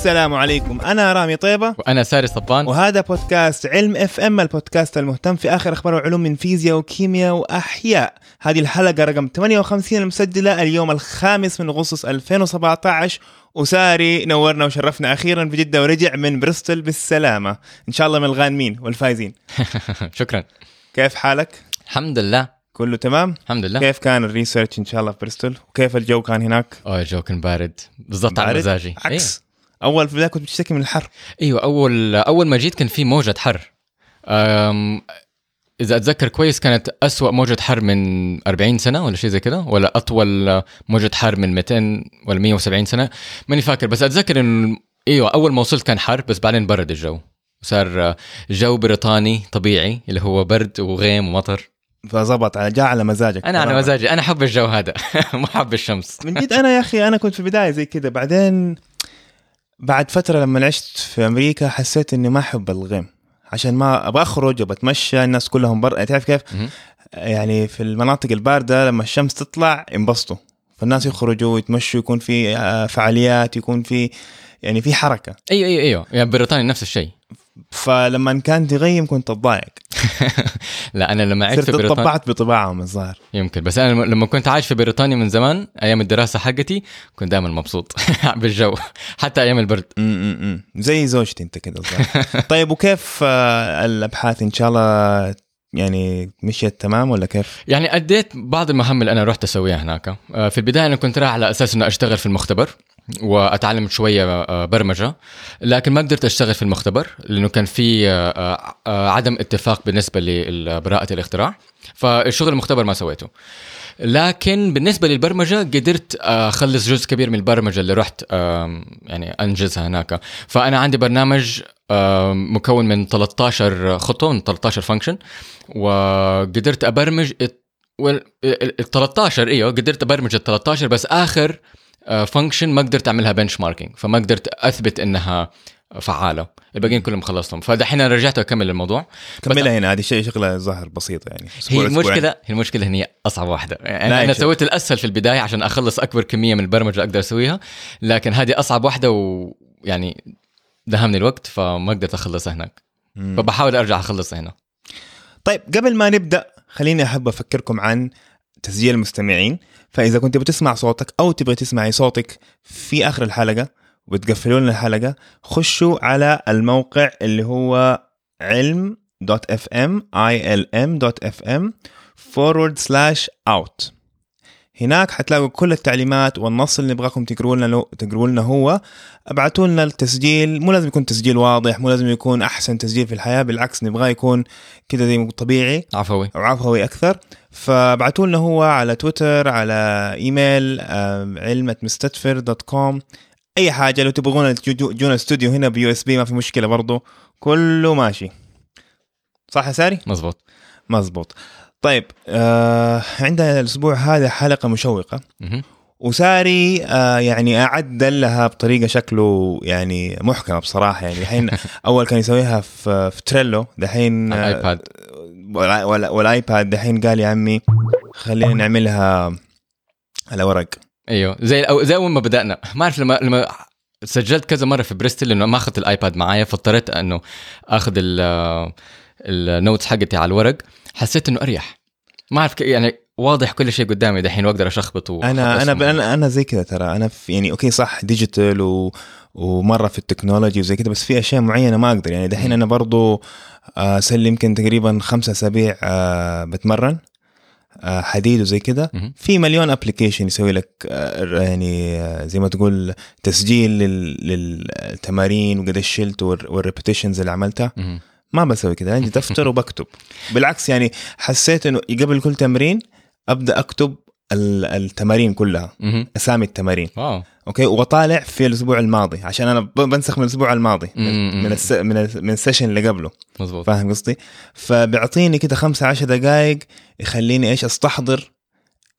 السلام عليكم. أنا رامي طيبة. وأنا ساري صبان. وهذا بودكاست علم إف إم البودكاست المهتم في آخر أخبار وعلوم من فيزياء وكيمياء وأحياء. هذه الحلقة رقم 58 المسجلة اليوم الخامس من اغسطس 2017 وساري نورنا وشرفنا أخيرا في جدة ورجع من بريستول بالسلامة. إن شاء الله من الغانمين والفايزين. شكرا. كيف حالك؟ الحمد لله. كله تمام؟ الحمد لله. كيف كان ال research إن شاء الله في بريستول وكيف الجو كان هناك؟ أوه الجو كان بارد. بالضبط على؟ مزاجي. عكس. أول في البداية كنت بتشتكي من الحر. أيوه اول أول ما جيت كان في موجة حر. أم... إذا أتذكر كويس كانت أسوأ موجة حر من 40 سنة ولا شيء زي كده ولا أطول موجة حر من 200 ولا 170 سنة ماني فاكر. بس أتذكر انه أيوه أول ما وصلت كان حر بس بعدين برد الجو. صار جو بريطاني طبيعي اللي هو برد وغيم ومطر. فظبط على جاء على مزاجك. أنا على. مزاجي. أنا احب الجو هذا. ما احب الشمس. من جد أنا يا أخي أنا كنت في البدايه زي كذا بعدين بعد فترة لما عشت في أمريكا حسيت إني ما أحب الغيم. عشان ما أبغى أخرج وبتمشى الناس كلهم برا تعرف كيف. يعني في المناطق الباردة لما الشمس تطلع ينبسطوا. فالناس يخرجوا يتمشوا يكون في آه، فعاليات يكون في يعني في حركة. أيوه أيوه أيوه. يعني بريطانيا نفس الشيء. فلما كان تغيم كنت أتضايق. لا أنا لما عشت في بريطانيا طبعت بطباعهم الظاهر. يمكن بس أنا لما كنت عايش في بريطانيا من زمان أيام الدراسة حقتي كنت دائما مبسوط بالجو حتى أيام البرد. زي زوجتي أنت كده الظاهر. طيب وكيف آه، الأبحاث إن شاء الله يعني مشيت تمام ولا كيف؟ يعني أديت بعض المهام اللي أنا رحت أسويها هناك. آه، في البداية أنا كنت رايح على أساس إنه أشتغل في المختبر. واتعلم شوية آه، برمجة. لكن ما قدرت أشتغل في المختبر لأنه كان في آه، آه، عدم اتفاق بالنسبة لبراءة الاختراع. فالشغل المختبر ما سويته. لكن بالنسبة للبرمجة قدرت أخلص جزء كبير من البرمجة اللي رحت يعني أنجزها هناك. فأنا عندي برنامج مكون من 13 خطوة من 13 فانكشن وقدرت أبرمج ال 13 إيوه قدرت أبرمج ال 13 بس آخر function ما قدرت أعملها benchmarking فما قدرت أثبت إنها فعالة. الباقيين كلهم خلصتهم. فدحين أنا رجعت أكمل الموضوع. كملها هنا هذه شيء شغلة ظاهر بسيطة يعني. هي. المشكلة هي المشكلة هي أصعب واحدة. يعني أنا يشوف. سويت الأسهل في البداية عشان أخلص أكبر كمية من البرمجة أقدر أسويها لكن هذه أصعب واحدة ويعني دهمني الوقت فما قدرت أخلصها هناك. مم. فبحاول أرجع أخلصها هنا. طيب قبل ما نبدأ خليني أحب أفكركم عن تسجيل المستمعين. فإذا كنت بتسمع صوتك أو تبغى تسمعي صوتك في آخر الحلقة وتقفلوا لنا الحلقة خشوا على الموقع اللي هو علم dot FM E L M dot FM forward slash out. هناك حتلاقوا كل التعليمات والنص اللي نبغاكم تقروا لنا لو تقروا لنا هو. أبعتوا لنا التسجيل مو لازم يكون تسجيل واضح مو لازم يكون أحسن تسجيل في الحياة بالعكس نبغاه يكون كذا زي طبيعي. عفوي. أو عفوي أكثر. فابعتوا لنا هو على تويتر على إيميل علمة مستدفر dot com أي حاجة لو تبغون تجو- جونا الاستوديو هنا ب USB ما في مشكلة برضو. كله ماشي. صح يا ساري؟ مزبوط. مزبوط. طيب آه عندنا الأسبوع هذا حلقة مشوقة. وساري آه يعني أعد لها بطريقة شكله يعني محكمة بصراحة. يعني الحين أول كان يسويها في في Trello. دحين آه، ال iPad. وال iPad. دحين قال يا عمي خلينا نعملها على ورق. أيوه. زي أو زي أول ما بدأنا. ما أعرف لما لما سجلت كذا مرة في بريستل لأنه ما أخذت ال iPad معايا فاضطريت إنه أخذ ال- ال notes حقتي على الورق. حسيت إنه أريح. ما أعرف يعني واضح كل شيء قدامي دحين وأقدر أشخبط أنا أنا أنا أنا زي كذا ترى. أنا في يعني okay صح digital و ومرة في ال technology وزي كذا بس في أشياء معينة ما أقدر. يعني دحين أنا برضو آه، صار لي يمكن تقريبا خمسة أسابيع آه، بتمرن آه، حديد وزي كذا. في مليون application يسوي لك آه، يعني آه، زي ما تقول تسجيل لل- للتمارين وقد شلت وال repetitions اللي عملتها. ما بسوي كذا. عندي دفتر وبكتب. بالعكس يعني حسيت إنه قبل كل تمرين أبدأ أكتب ال- التمارين كلها. مهم. أسامي التمارين. wow. okay؟ وبطالع في الأسبوع الماضي عشان أنا بنسخ من الأسبوع الماضي من مم. من, الس... من, ال... من ال session اللي قبله. مزبوط فاهم قصدي؟ فبيعطيني كده خمسة عشر دقائق يخليني إيش؟ أستحضر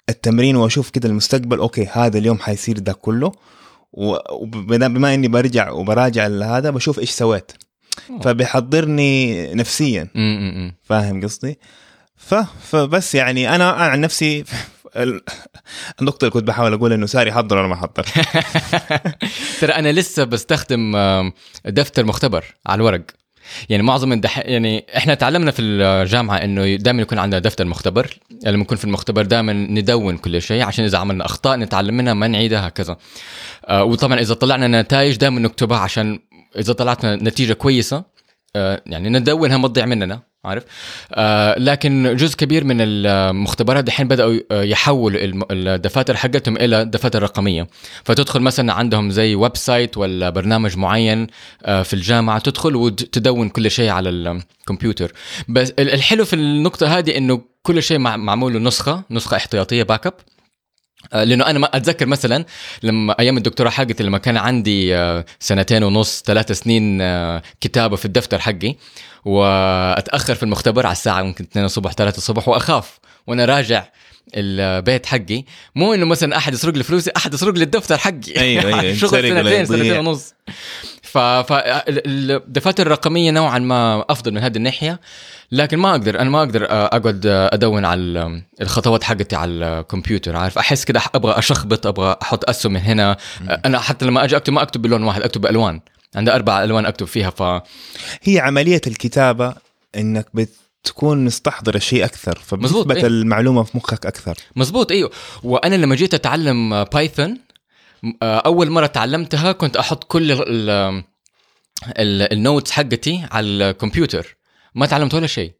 التمرين وأشوف كده المستقبل. okay هذا اليوم حيصير ده كله. وبما بما إني برجع وبراجع هذا بشوف إيش سويت. فبيحضرني نفسيا. مم، مم، مم. فاهم قصدي؟ ف... فبس يعني أنا أنا عن نفسي ال- النقطة اللي كنت بحاول أقول إنه ساري حضر ولا ما حضر. ترى أنا لسه بستخدم دفتر مختبر على الورق. يعني معظم الدح... يعني إحنا تعلمنا في الجامعة إنه دائما يكون عندنا دفتر مختبر. لما نكون في المختبر دائما ندون كل شيء عشان إذا عملنا أخطاء نتعلم منها ما نعيدها هكذا. آه وطبعا إذا طلعنا نتائج دائما نكتبها عشان إذا طلعتنا نتيجة كويسة آه يعني ندونها ما تضيع مننا. عارف؟ آه لكن جزء كبير من المختبرات دحين بدأوا يحولوا الدفاتر حقتهم إلى دفاتر رقمية. فتدخل مثلا عندهم زي website ولا برنامج معين آه، في الجامعة تدخل وتدون كل شيء على الكمبيوتر. بس ال- الحلو في النقطة هذه إنه كل شيء مع- معمول نسخة نسخة احتياطية backup لأنه أنا ما أتذكر مثلا لما أيام الدكتوراه حقتي لما كان عندي آه، سنتين ونص ثلاث سنين آه، كتابة في الدفتر حقي وأتأخر في المختبر على الساعة ممكن 2 الصبح 3 الصبح وأخاف وأنا راجع البيت حقي. مو إنه مثلا أحد يسرق لي فلوسي أحد يسرق لي الدفتر حقي. أيوة، أيوة، شغل سنتين. سنتين ونص. فالدفاتر الرقمية نوعا ما أفضل من هذه الناحية لكن ما أقدر أنا ما أقدر أقعد أدون على ال- الخطوات حقتي على الكمبيوتر عارف؟ أحس كده أبغى أشخبط أبغى أحط أسهم من هنا أنا حتى لما أجي أكتب ما أكتب بلون واحد أكتب بالوان عندي أربع ألوان أكتب فيها ف هي عملية الكتابة إنك بتكون مستحضر الشيء أكثر مزبوط، فبتثبت إيه. المعلومة في مخك أكثر. مزبوط أيوه وأنا لما جيت أتعلم Python أول مرة تعلمتها كنت أحط كل ال- ال- ال- ال notes حقتي على الكمبيوتر. ما تعلمت ولا شيء.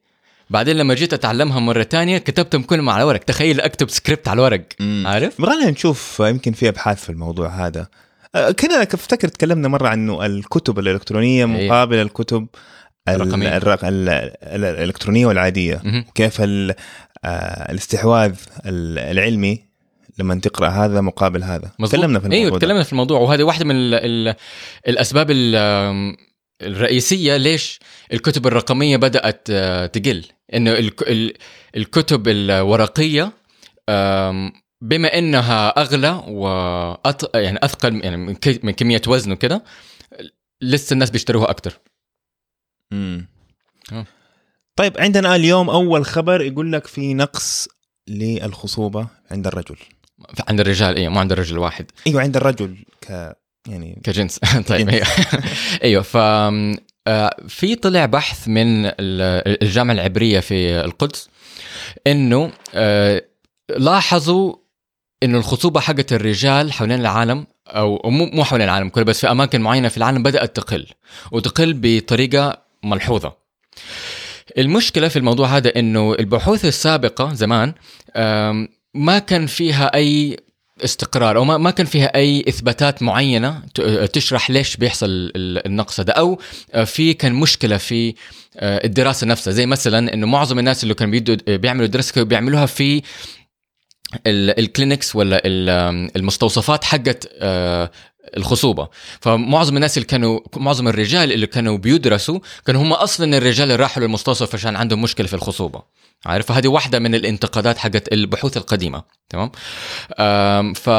بعدين لما جيت أتعلمها مرة تانية كتبتهم كلهم على ورق. تخيل أكتب سكريبت على الورق عارف؟ يبغالنا نشوف يمكن في أبحاث في الموضوع هذا. أه، كنا أفتكر تكلمنا مرة عنه الكتب الإلكترونية إيه. مقابل الكتب ال- الرقمية. الرق- ال- ال- الإلكترونية والعادية. مهم. كيف ال- آه، الاستحواذ ال- العلمي لما تقرأ هذا مقابل هذا مظبوط. تكلمنا في الموضوع أيوه. تكلمنا في الموضوع وهذه واحدة من ال ال الأسباب ال- الرئيسية ليش الكتب الرقمية بدأت آه، تقل انه الك- ال- الكتب الورقية بما إنها أغلى وأط... يعني أثقل يعني من كمية وزن وكده لسه الناس بيشتروها أكثر مم. آه. طيب عندنا اليوم أول خبر يقول لك في نقص للخصوبة عند الرجل عند الرجال أيوه مو عند الرجل الواحد أيوه عند الرجل ك يعني كجنس. طيب. أيوه أيوه ف آه، في طلع بحث من ال- الجامعة العبرية في القدس إنه آه، لاحظوا إنه الخصوبه حقت الرجال حوالين العالم أو مو مو حوالين العالم كله بس في أماكن معينة في العالم بدأت تقل وتقل بطريقة ملحوظة. المشكلة في الموضوع هذا إنه البحوث السابقة زمان ما كان فيها أي استقرار أو ما كان فيها أي إثباتات معينة تشرح ليش بيحصل ال- النقص هذا. أو في كان مشكلة في آه، الدراسة نفسها. زي مثلا إنه معظم الناس اللي كانوا بيعملوا دراسه كانوا بيعملوها في ال- الكلينكس ولا ال- المستوصفات حقت آه، الخصوبة. فمعظم الناس اللي كانوا معظم الرجال اللي كانوا بيدرسوا كانوا هم أصلا الرجال اللي راحوا للمستوصف عشان عندهم مشكلة في الخصوبة. عارف؟ فهذه واحدة من الانتقادات حقت البحوث القديمة. تمام؟ ف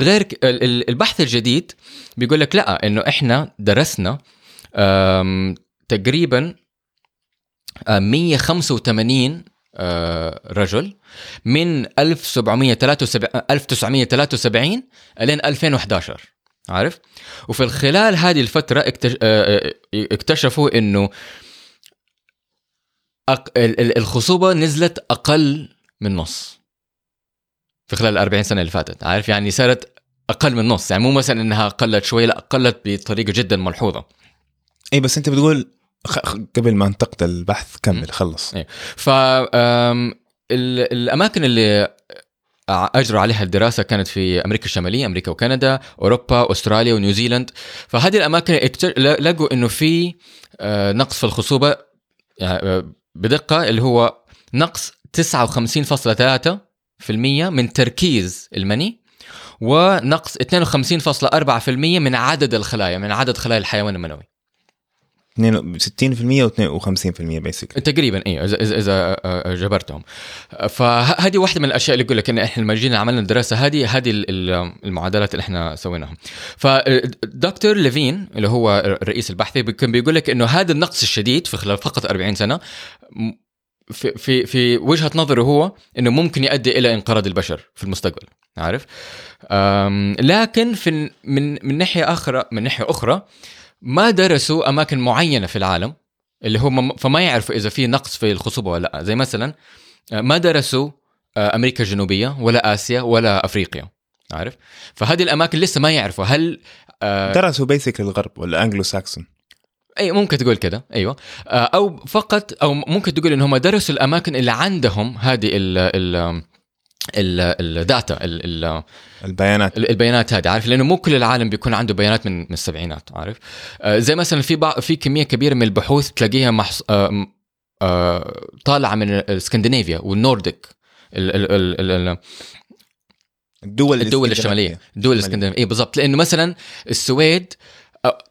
غير البحث الجديد بيقول لك لا إنه إحنا درسنا تقريبا آه، 185 آه، رجل من 1773 1973 لين 2011 عارف؟ وفي الخلال هذه الفترة آه، آه، اكتشفوا إنه الخصوبة نزلت أقل من نص في خلال ال 40 سنة اللي فاتت عارف؟ يعني صارت أقل من نص يعني مو مثلا إنها قلت شوي لا قلت بطريقة جدا ملحوظة. اي بس أنت بتقول قبل ما انتقد البحث كمل خلص. إيه. ف الأماكن اللي أجروا عليها الدراسة كانت في أمريكا الشمالية أمريكا وكندا أوروبا أستراليا ونيوزيلند فهذه الأماكن لقوا إنه في آه، نقص في الخصوبة يعني آه، بدقة اللي هو نقص 59.3% من تركيز المني ونقص 52.4% من عدد الخلايا من عدد خلايا الحيوان المنوي. 62% و52% بيسك تقريبا أيوه اذا اذا إذا آه، جبرتهم. فهذه واحدة من الأشياء اللي يقول لك إن إحنا لما جينا عملنا الدراسة هذه هذه ال- ال- المعادلات اللي إحنا سويناها فدكتور ليفين اللي هو رئيس البحث كان بيقول لك إنه هذا النقص الشديد في خلال فقط 40 سنة في في في وجهة نظره هو إنه ممكن يؤدي إلى انقراض البشر في المستقبل. عارف؟ لكن في من من ناحية أخرى من ناحية أخرى ما درسوا أماكن معينة في العالم اللي هم فما يعرفوا إذا في نقص في الخصوبة ولا لأ. زي مثلا آه، ما درسوا آه، أمريكا الجنوبية ولا آسيا ولا أفريقيا. عارف؟ فهذه الأماكن لسه ما يعرفوا. هل آه، درسوا basically الغرب ولا Anglo-Saxon أي ممكن تقول كده. أيوه. أو فقط أو ممكن تقول إن هم درسوا الأماكن اللي عندهم هذه ال ال- ال data ال- ال- البيانات. البيانات هذه عارف؟ لأنه مو كل العالم بيكون عنده بيانات من من السبعينات عارف؟ آه، زي مثلا في في كمية كبيرة من البحوث تلاقيها محص... آه، آه، طالعة من اسكندنافيا والنورديك ال... ال... ال... ال... الدول الدول الشمالية. الدول الإسكندنافية. اي بالضبط. لأنه مثلا السويد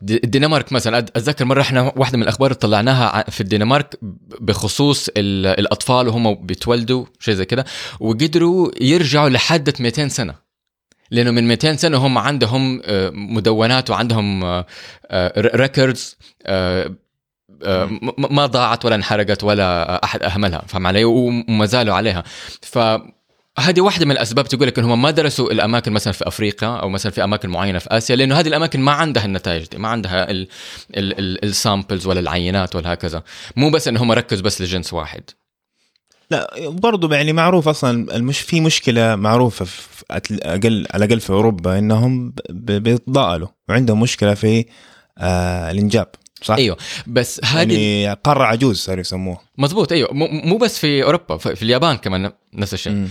الدنمارك مثلا أتذكر مرة إحنا واحدة من الأخبار طلعناها في الدنمارك بخصوص ال- الأطفال وهم بيتولدوا شيء زي كده وقدروا يرجعوا لحد 200 سنة. لأنه من 200 سنة هم عندهم آه، مدونات وعندهم records ما ضاعت ولا انحرقت ولا أحد أهملها فاهم علي؟ وما زالوا عليها. ف هذه واحدة من الأسباب تقول لك إن هم ما درسوا الأماكن مثلا في أفريقيا أو مثلا في أماكن معينة في آسيا لأنه هذه الأماكن ما عندها النتائج دي ما عندها ال samples ولا العينات ولا هكذا. مو بس إن هم ركزوا بس لجنس واحد. لا برضو يعني معروف أصلا المش في مشكلة معروفة في أقل على الأقل في أوروبا إنهم بيتضاءلوا وعندهم مشكلة في آه الإنجاب. صح؟ أيوه. بس هذه يعني قارة عجوز صاروا يسموها مزبوط أيوه. مو بس في أوروبا في اليابان كمان نفس الشيء.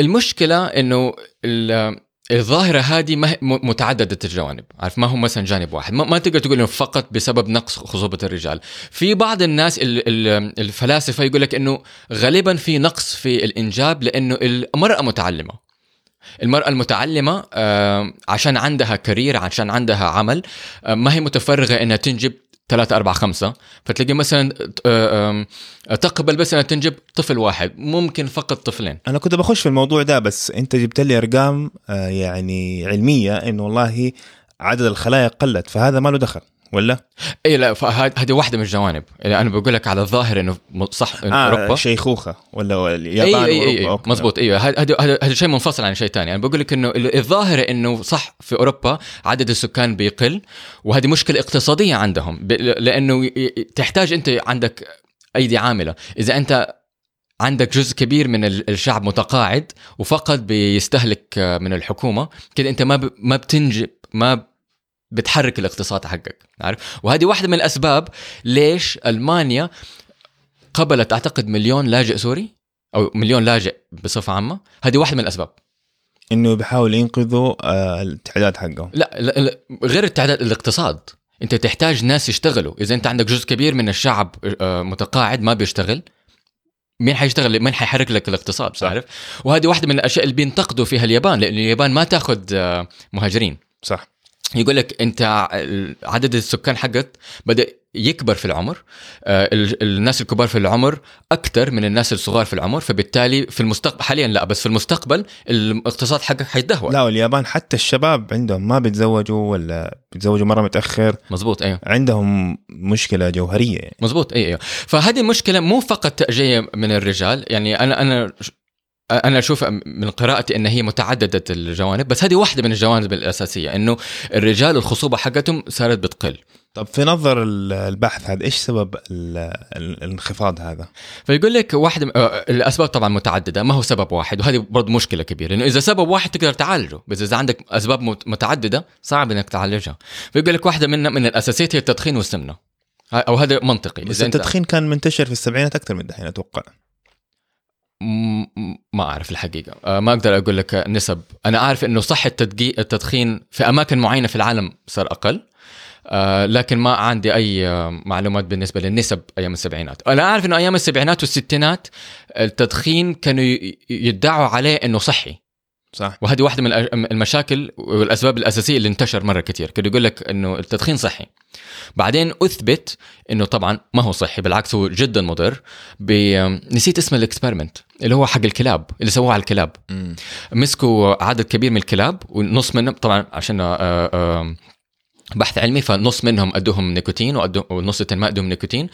المشكلة إنه ال- الظاهرة هذه ما متعددة الجوانب. عارف ما هو مثلا جانب واحد. ما, ما تقدر تقول إنه فقط بسبب نقص خصوبة الرجال. في بعض الناس ال- ال- الفلاسفة يقول لك إنه غالبا في نقص في الإنجاب لأنه المرأة متعلمة. المرأة المتعلمة آم، عشان عندها كارير عشان عندها عمل آم، ما هي متفرغة إنها تنجب ثلاثة أربعة خمسة. فتلاقي مثلا آه، تقبل بس إنها تنجب طفل واحد ممكن فقط طفلين. أنا كنت بخش في الموضوع ده بس أنت جبت لي أرقام آه يعني علمية إنه والله عدد الخلايا قلت فهذا ما له دخل. ولا؟ اي لا هذه واحدة من الجوانب. اللي أنا بقول لك على الظاهر إنه صح إنه آه أوروبا. شيخوخة ولا اي اليابان اي اي, okay. مزبوط أيوه هذا هذا- شيء منفصل عن شيء ثاني أنا بقول لك إنه ال- الظاهره إنه صح في أوروبا عدد السكان بيقل وهذه مشكلة اقتصادية عندهم. لأنه تحتاج أنت عندك أيدي عاملة. إذا أنت عندك جزء كبير من ال- الشعب متقاعد وفقط بيستهلك آه، من الحكومة كده أنت ما ب- ما بتنجب ما بتحرك الاقتصاد حقك عارف؟ وهذه واحدة من الأسباب ليش ألمانيا قبلت أعتقد مليون لاجئ سوري أو مليون لاجئ بصفة عامة هذه واحدة من الأسباب. إنه بيحاولوا ينقذوا آه التعداد حقهم. لا, لا, لا غير التعداد الاقتصاد. أنت تحتاج ناس يشتغلوا. إذا أنت عندك جزء كبير من الشعب آه، متقاعد ما بيشتغل مين حيشتغل؟ مين حيحرك لك الاقتصاد؟ صح. عارف؟ وهذه واحدة من الأشياء اللي بينتقدوا فيها اليابان لأن اليابان ما تأخذ آه، مهاجرين. صح. يقول لك انت عدد السكان حقك بدأ يكبر في العمر آه، ال- الناس الكبار في العمر أكثر من الناس الصغار في العمر فبالتالي في المستقبل حاليا لا بس في المستقبل الاقتصاد حقك حيتدهور. لا واليابان حتى الشباب عندهم ما بيتزوجوا ولا بيتزوجوا مرة متأخر. مزبوط أيوه. عندهم مشكلة جوهرية. يعني. مزبوط اي أيوه. فهذه مشكلة مو فقط جاية من الرجال يعني أنا أنا أنا أشوف من قراءتي أن هي متعددة الجوانب بس هذه واحدة من الجوانب الأساسية إنه الرجال الخصوبة حقتهم صارت بتقل. طب في نظر ال- البحث هذا إيش سبب ال- ال- الانخفاض هذا؟ فيقول لك واحدة م- آه، الأسباب طبعا متعددة ما هو سبب واحد وهذه برضه مشكلة كبيرة لأنه إذا سبب واحد تقدر تعالجه بس إذا عندك أسباب مت- متعددة صعب إنك تعالجها. فيقول لك واحدة من من الأساسيات هي التدخين والسمنة. أو هذا منطقي بس التدخين كان منتشر في السبعينات أكثر من دحين أتوقع. ما أعرف الحقيقة. آه، ما أقدر أقول لك نسب. أنا أعرف إنه صح التدخين في أماكن معينة في العالم صار أقل آه، لكن ما عندي أي آه، معلومات بالنسبة للنسب أيام السبعينات. أنا أعرف إنه أيام السبعينات والستينات التدخين كانوا يدعوا عليه إنه صحي. صح. وهذه واحدة من المشاكل والأسباب الأساسية اللي انتشر مرة كثير كانوا يقول لك إنه التدخين صحي. بعدين أثبت إنه طبعا ما هو صحي بالعكس هو جدا مضر. ب... نسيت اسم ال experiment اللي هو حق الكلاب اللي سووه على الكلاب. مسكوا عدد كبير من الكلاب ونص منهم طبعا عشان آه، آه، بحث علمي فنص منهم أدوهم نيكوتين والنص الثاني ما أدوهم نيكوتين.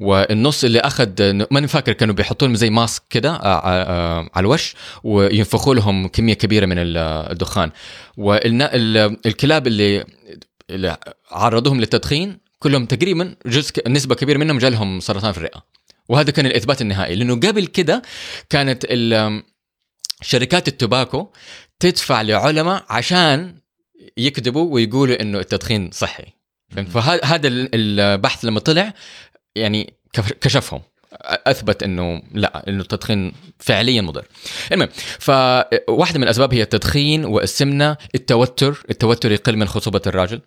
والنص اللي أخذ ماني فاكر كانوا بيحطوا لهم زي mask كده آه، آه، آه، على الوش وينفخوا لهم كمية كبيرة من ال- الدخان. والكلاب اللي اللي عرضوهم للتدخين كلهم تقريبا جزء نسبة كبيرة منهم جالهم سرطان في الرئة. وهذا كان الإثبات النهائي. لأنه قبل كده كانت شركات التباكو تدفع لعلماء عشان يكذبوا ويقولوا إنه التدخين صحي. فهمت؟ فهذا البحث لما طلع يعني كشفهم. أثبت إنه لا إنه التدخين فعليا مضر. المهم فواحدة من الأسباب هي التدخين والسمنة، التوتر، التوتر يقل من خصوبة الراجل.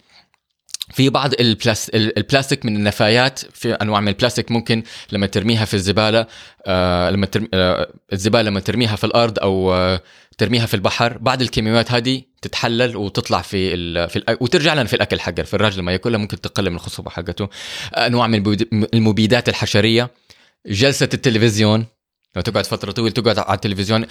في بعض البلاس... البلاستيك من النفايات في أنواع من البلاستيك ممكن لما ترميها في الزبالة آه لما ترم... آه الزبالة لما ترميها في الأرض أو آه ترميها في البحر بعض الكيماويات هذه تتحلل وتطلع في. في. وترجع لنا في الأكل حقه في الراجل لما ياكلها ممكن تقلل من الخصوبة حقته أنواع من المبيدات الحشرية جلسة التلفزيون لو تقعد فترة طويلة تقعد على التلفزيون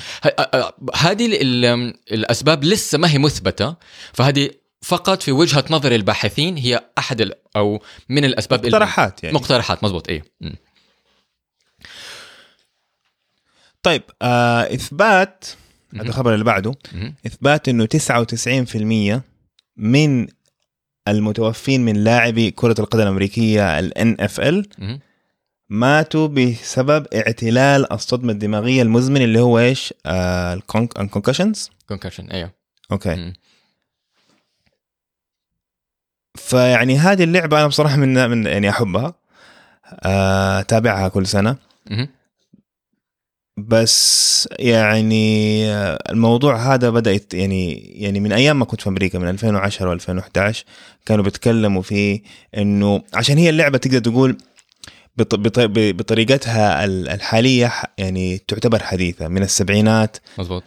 هذه ال- الأسباب لسه ما هي مثبتة فهذه فقط في وجهة نظر الباحثين هي أحد أو من الأسباب ال- مقترحات يعني مقترحات مزبوط إيه. طيب آه إثبات هذا. الخبر اللي بعده. إثبات إنه 99% من المتوفين من لاعبي كرة القدم الأمريكية ال NFL. ماتوا بسبب اعتلال الصدمة الدماغية المزمن اللي هو إيش؟ الكونكشنز concussion أيوه okay مم. فيعني هذه اللعبة أنا بصراحة من من يعني أحبها. آه، أتابعها كل سنة. مهم. بس يعني آه، الموضوع هذا بدأ يت- يعني يعني من أيام ما كنت في أمريكا من 2010 و2011 كانوا بيتكلموا فيه إنه عشان هي اللعبة تقدر تقول بطريقتها ال- الحالية يعني تعتبر حديثة. من السبعينات مزبوط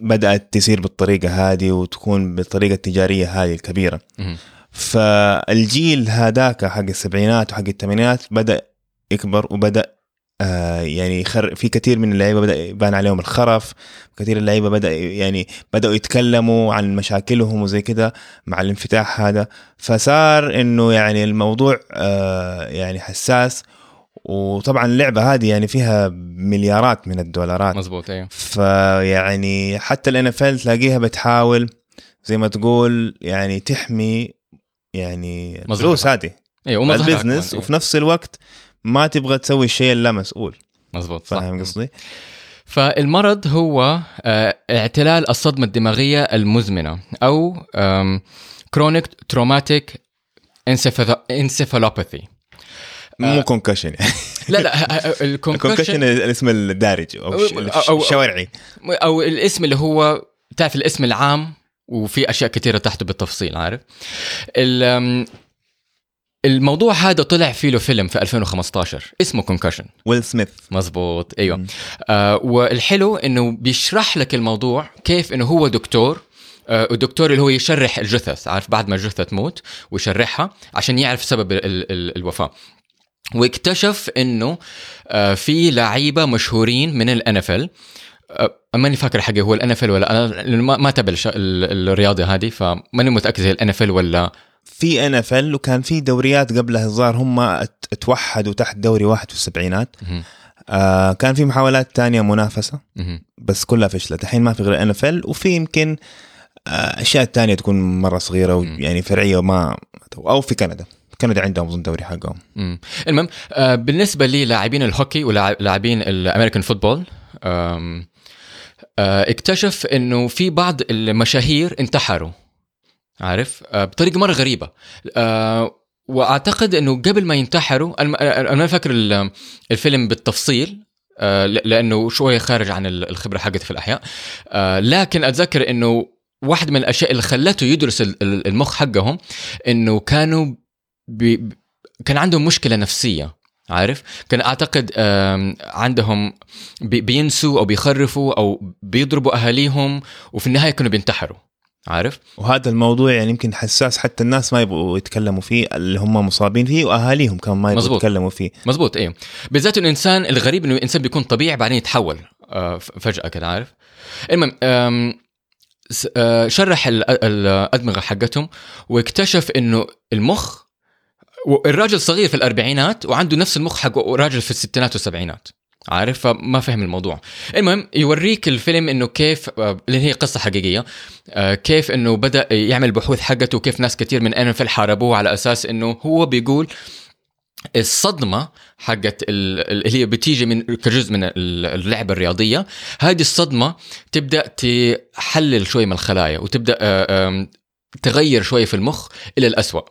بدأت تصير بالطريقة هذه وتكون بالطريقة التجارية هذه الكبيرة. فالجيل هذاك حق السبعينات وحق الثمانينات بدأ يكبر وبدأ آه يعني يخر في كثير من اللعيبة بدأ يبان عليهم الخرف كثير اللعيبة بدأ يعني بدأوا يتكلموا عن مشاكلهم وزي كذا مع الانفتاح هذا. فصار إنه يعني الموضوع آه يعني حساس وطبعا اللعبة هذه يعني فيها مليارات من الدولارات. مزبوط أيوه. فيعني حتى ال NFL تلاقيها بتحاول زي ما تقول يعني تحمي يعني. الفلوس هذه أيوه ال business وفي نفس الوقت ما تبغى تسوي الشيء اللا مسؤول. مزبوط صح. فاهم قصدي؟ فالمرض هو آه، اعتلال الصدمة الدماغية المزمنة أو chronic traumatic encephalopathy مو concussion لا لا ال concussion ال concussion الاسم الدارج أو الشوارعي أو الاسم اللي هو تعرف الاسم العام وفي أشياء كثيره تحته بالتفصيل عارف؟ الموضوع هذا طلع فيه له فيلم في 2015 اسمه Concussion ويل سميث. مزبوط أيوه. آه والحلو إنه بيشرح لك الموضوع كيف إنه هو دكتور آه الدكتور اللي هو يشرح الجثث عارف؟ بعد ما الجثه تموت ويشرحها عشان يعرف سبب ال ال الوفاة. واكتشف إنه آه في لعيبة مشهورين من ال ماني فاكر حقيقي هو ال NFL ولا أنا ما ما تابع الرياضة هذه فماني متأكد هي ال NFL ولا في NFL وكان في دوريات قبلها الظاهر هم اتوحدوا تحت دوري واحد في السبعينات. آه كان في محاولات تانية منافسة. بس كلها فشلت الحين ما في غير NFL وفي يمكن آه، أشياء تانية تكون مرة صغيرة. ويعني فرعية وما أو في كندا كندا عندهم أظن دوري حقهم. المهم آه بالنسبة للاعبين الهوكي ولاعبين ال American football اكتشف إنه في بعض المشاهير انتحروا. عارف؟ آه بطريقة مرة غريبة. آه وأعتقد إنه قبل ما ينتحروا أنا ما فاكر ال- الفيلم بالتفصيل آه لأنه شوية خارج عن ال- الخبرة حقتي في الأحياء. آه لكن أتذكر إنه واحد من الأشياء اللي خلته يدرس ال- ال- المخ حقهم إنه كانوا بي كان عندهم مشكلة نفسية. عارف؟ كان أعتقد عندهم بي- بينسوا أو بيخرفوا أو بيضربوا أهاليهم وفي النهاية كانوا بينتحروا عارف؟ وهذا الموضوع يعني يمكن حساس حتى الناس ما يبغوا يتكلموا فيه اللي هم مصابين فيه وأهاليهم كمان ما يبغوا. يتكلموا فيه. مزبوط إيه. بالذات الانسان الغريب إنه الانسان بيكون طبيعي بعدين يتحول آه، فجأة كده عارف؟ المهم آه، شرح ال- الأدمغة حقتهم واكتشف إنه المخ الراجل صغير في الأربعينات وعنده نفس المخ حق راجل في الستينات والسبعينات. عارف؟ فما فهم الموضوع. المهم يوريك الفيلم إنه كيف آه، اللي هي قصة حقيقية. آه، كيف إنه بدأ يعمل بحوث حقته وكيف ناس كتير من انفل حاربوه على أساس إنه هو بيقول الصدمة حقت ال- ال- اللي هي بتيجي من كجزء من ال- اللعبة الرياضية. هذه الصدمة تبدأ تحلل شوي من الخلايا وتبدأ آه، تغير شوي في المخ إلى الأسوأ.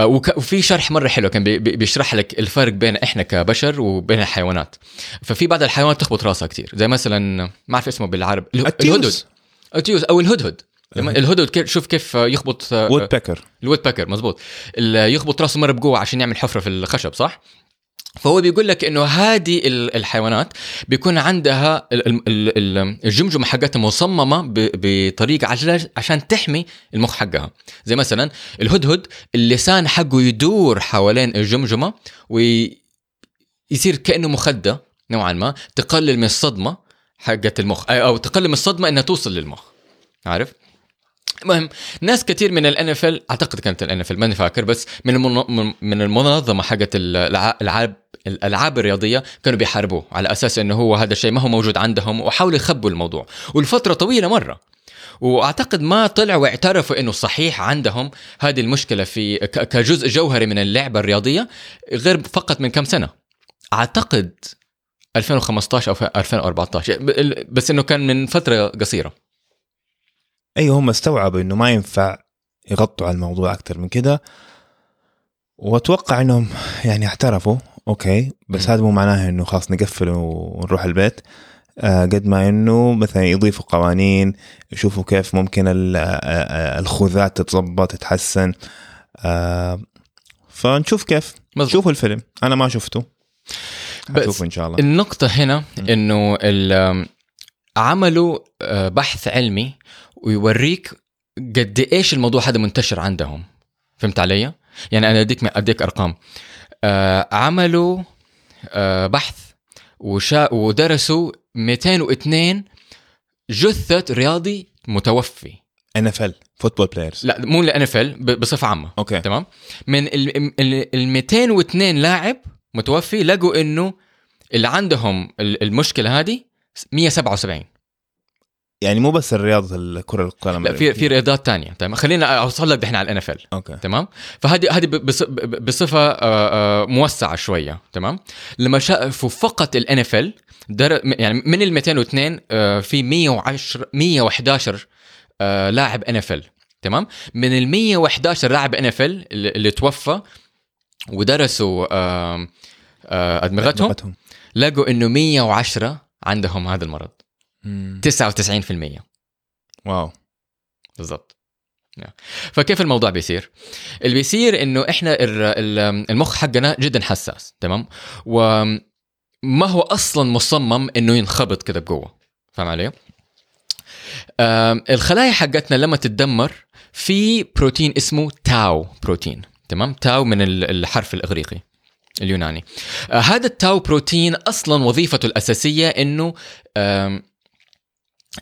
وفي شرح مرة حلو كان بي- بي- بيشرح لك الفرق بين إحنا كبشر وبين الحيوانات. ففي بعض الحيوانات تخبط راسها كتير زي مثلا ما أعرف اسمه التيوس. الهدهد. التيوس أو الهدهد. لما الهدهد شوف كيف يخبط آه، woodpecker ال woodpecker مزبوط يخبط راسه مرة بقوة عشان يعمل حفرة في الخشب صح؟ فهو بيقول لك إنه هذه ال- الحيوانات بيكون عندها ال- ال- ال- الجمجمة حقتها مصممة بطريقة عشان تحمي المخ حقها. زي مثلا الهدهد اللسان حقه يدور حوالين الجمجمة ويصير كأنه مخدة نوعا ما تقلل من الصدمة حقت المخ أو تقلل من الصدمة إنها توصل للمخ. عارف؟ المهم ناس كثير من ال NFL أعتقد كانت ال NFL ماني فاكر بس من المن... من- من المنظمة حقت الالعاب الألعاب الرياضية كانوا بيحاربوه على أساس إنه هو هذا الشيء ما هو موجود عندهم وحاولوا يخبوا الموضوع. ولفترة طويلة مرة. وأعتقد ما طلعوا واعترفوا إنه صحيح عندهم هذه المشكلة في كجزء جوهري من اللعبة الرياضية غير فقط من كم سنة. أعتقد 2015 أو 2014 بس إنه كان من فترة قصيرة. أيوه هم استوعبوا إنه ما ينفع يغطوا على الموضوع أكثر من كده. وأتوقع إنهم يعني اعترفوا أوكي بس. هذا مو معناه إنه خلاص نقفل ونروح البيت. آه قد ما إنه مثلا يضيفوا قوانين يشوفوا كيف ممكن آه، آه، الخوذات تتظبط تتحسن. آه فنشوف كيف. شوفوا الفيلم. أنا ما شفته. بس إن شاء الله. النقطة هنا إنه عملوا بحث علمي ويوريك قد إيش الموضوع هذا منتشر عندهم. فهمت علي؟ يعني أنا أديك أديك أرقام. آه، عملوا آه، بحث وشا ودرسوا 202 جثة رياضي متوفي. NFL football players لا مو ال NFL بصفة عامة. okay. تمام؟ من ال ال- ال 202 لاعب متوفي لقوا إنه اللي عندهم ال- المشكلة هذه 177 يعني مو بس الرياضة الكرة القدم لا في في رياضات تانية تمام؟ خلينا أوصل لك دحين على ال NFL okay. تمام؟ فهذه هذه بصفة آه، آه، موسعة شوية تمام؟ لما شافوا فقط ال NFL يعني من ال 202 آه، في 110 111 آه، لاعب NFL تمام؟ من ال 111 لاعب NFL اللي توفى ودرسوا أدمغتهم أدمغتهم. لقوا إنه 110 عندهم هذا المرض. 99% wow بالضبط نعم. فكيف الموضوع بيصير؟ اللي بيصير إنه إحنا ال- ال- المخ حقنا جدا حساس تمام؟ وما هو أصلا مصمم إنه ينخبط كده بقوة فاهم علي؟ الخلايا حقتنا لما تتدمر في بروتين اسمه tau protein تمام؟ tau من ال- الحرف الإغريقي اليوناني آه هذا ال tau protein أصلا وظيفته الأساسية إنه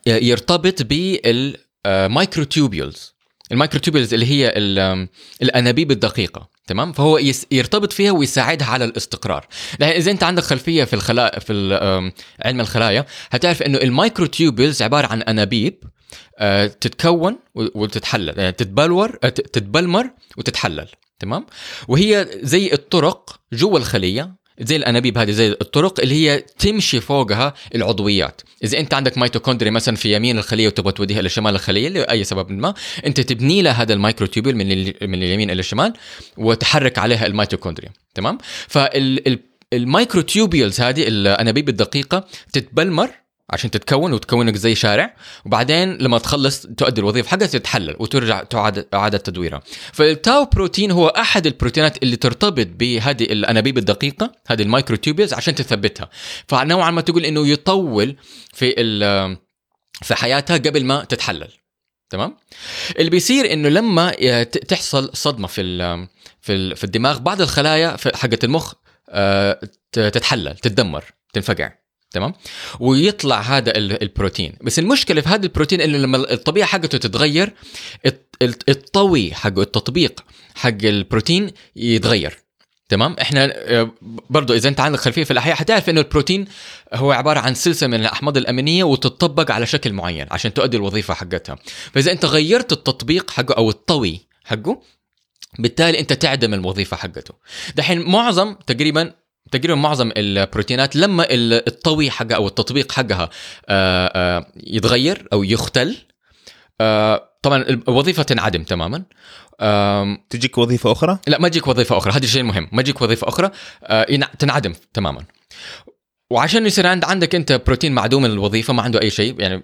يرتبط بال microtubules ال microtubules اللي هي ال- الأنابيب الدقيقة تمام؟ فهو يرتبط فيها ويساعدها على الاستقرار. لأن إذا أنت عندك خلفية في الخلايا في علم الخلايا هتعرف إنه ال microtubules عبارة عن أنابيب آه، تتكون وتتحلل يعني تتبلور آه، تتبلمر وتتحلل تمام؟ وهي زي الطرق جوا الخلية زي الأنابيب هذه زي الطرق اللي هي تمشي فوقها العضويات. إذا أنت عندك ميتوكوندريا مثلا في يمين الخلية وتبغى توديها لشمال الخلية لأي سبب ما أنت تبني لها هذا ال microtubule من من اليمين إلى الشمال وتحرك عليها الميتوكوندريا. تمام؟ فال microtubules هذه الأنابيب الدقيقة تتبلمر عشان تتكون وتكون لك زي شارع. وبعدين لما تخلص تؤدي الوظيفة حقها تتحلل وترجع تعاد إعادة تدويرها. فال tau protein هو أحد البروتينات اللي ترتبط بهذه الأنابيب الدقيقة هذه ال microtubules عشان تثبتها. فنوعا ما تقول إنه يطول في في حياتها قبل ما تتحلل. تمام؟ اللي بيصير إنه لما تحصل صدمة في في في الدماغ بعض الخلايا حقت المخ آه، تتحلل تتدمر تنفقع تمام؟ ويطلع هذا ال- البروتين. بس المشكلة في هذا البروتين إنه لما الطبيعة حقته تتغير الطوي حقه التطبيق حق البروتين يتغير. تمام؟ إحنا آه، برضو إذا أنت عندك خلفية في الأحياء حتعرف إنه البروتين هو عبارة عن سلسلة من الأحماض الأمينية وتطبق على شكل معين عشان تؤدي الوظيفة حقتها. فإذا أنت غيرت التطبيق حقه أو الطوي حقه بالتالي أنت تعدم الوظيفة حقته. دحين معظم تقريبا تقريبا معظم البروتينات لما ال- الطوي حقها أو التطبيق حقها آه، آه، يتغير أو يختل آه، طبعا الوظيفه تنعدم تماما. تجيك وظيفة أخرى؟ لا ما تجيك وظيفة أخرى. هذا الشيء المهم. ما تجيك وظيفة أخرى تنعدم تماما. وعشان يصير عند عندك أنت بروتين معدوم الوظيفة ما عنده أي شيء يعني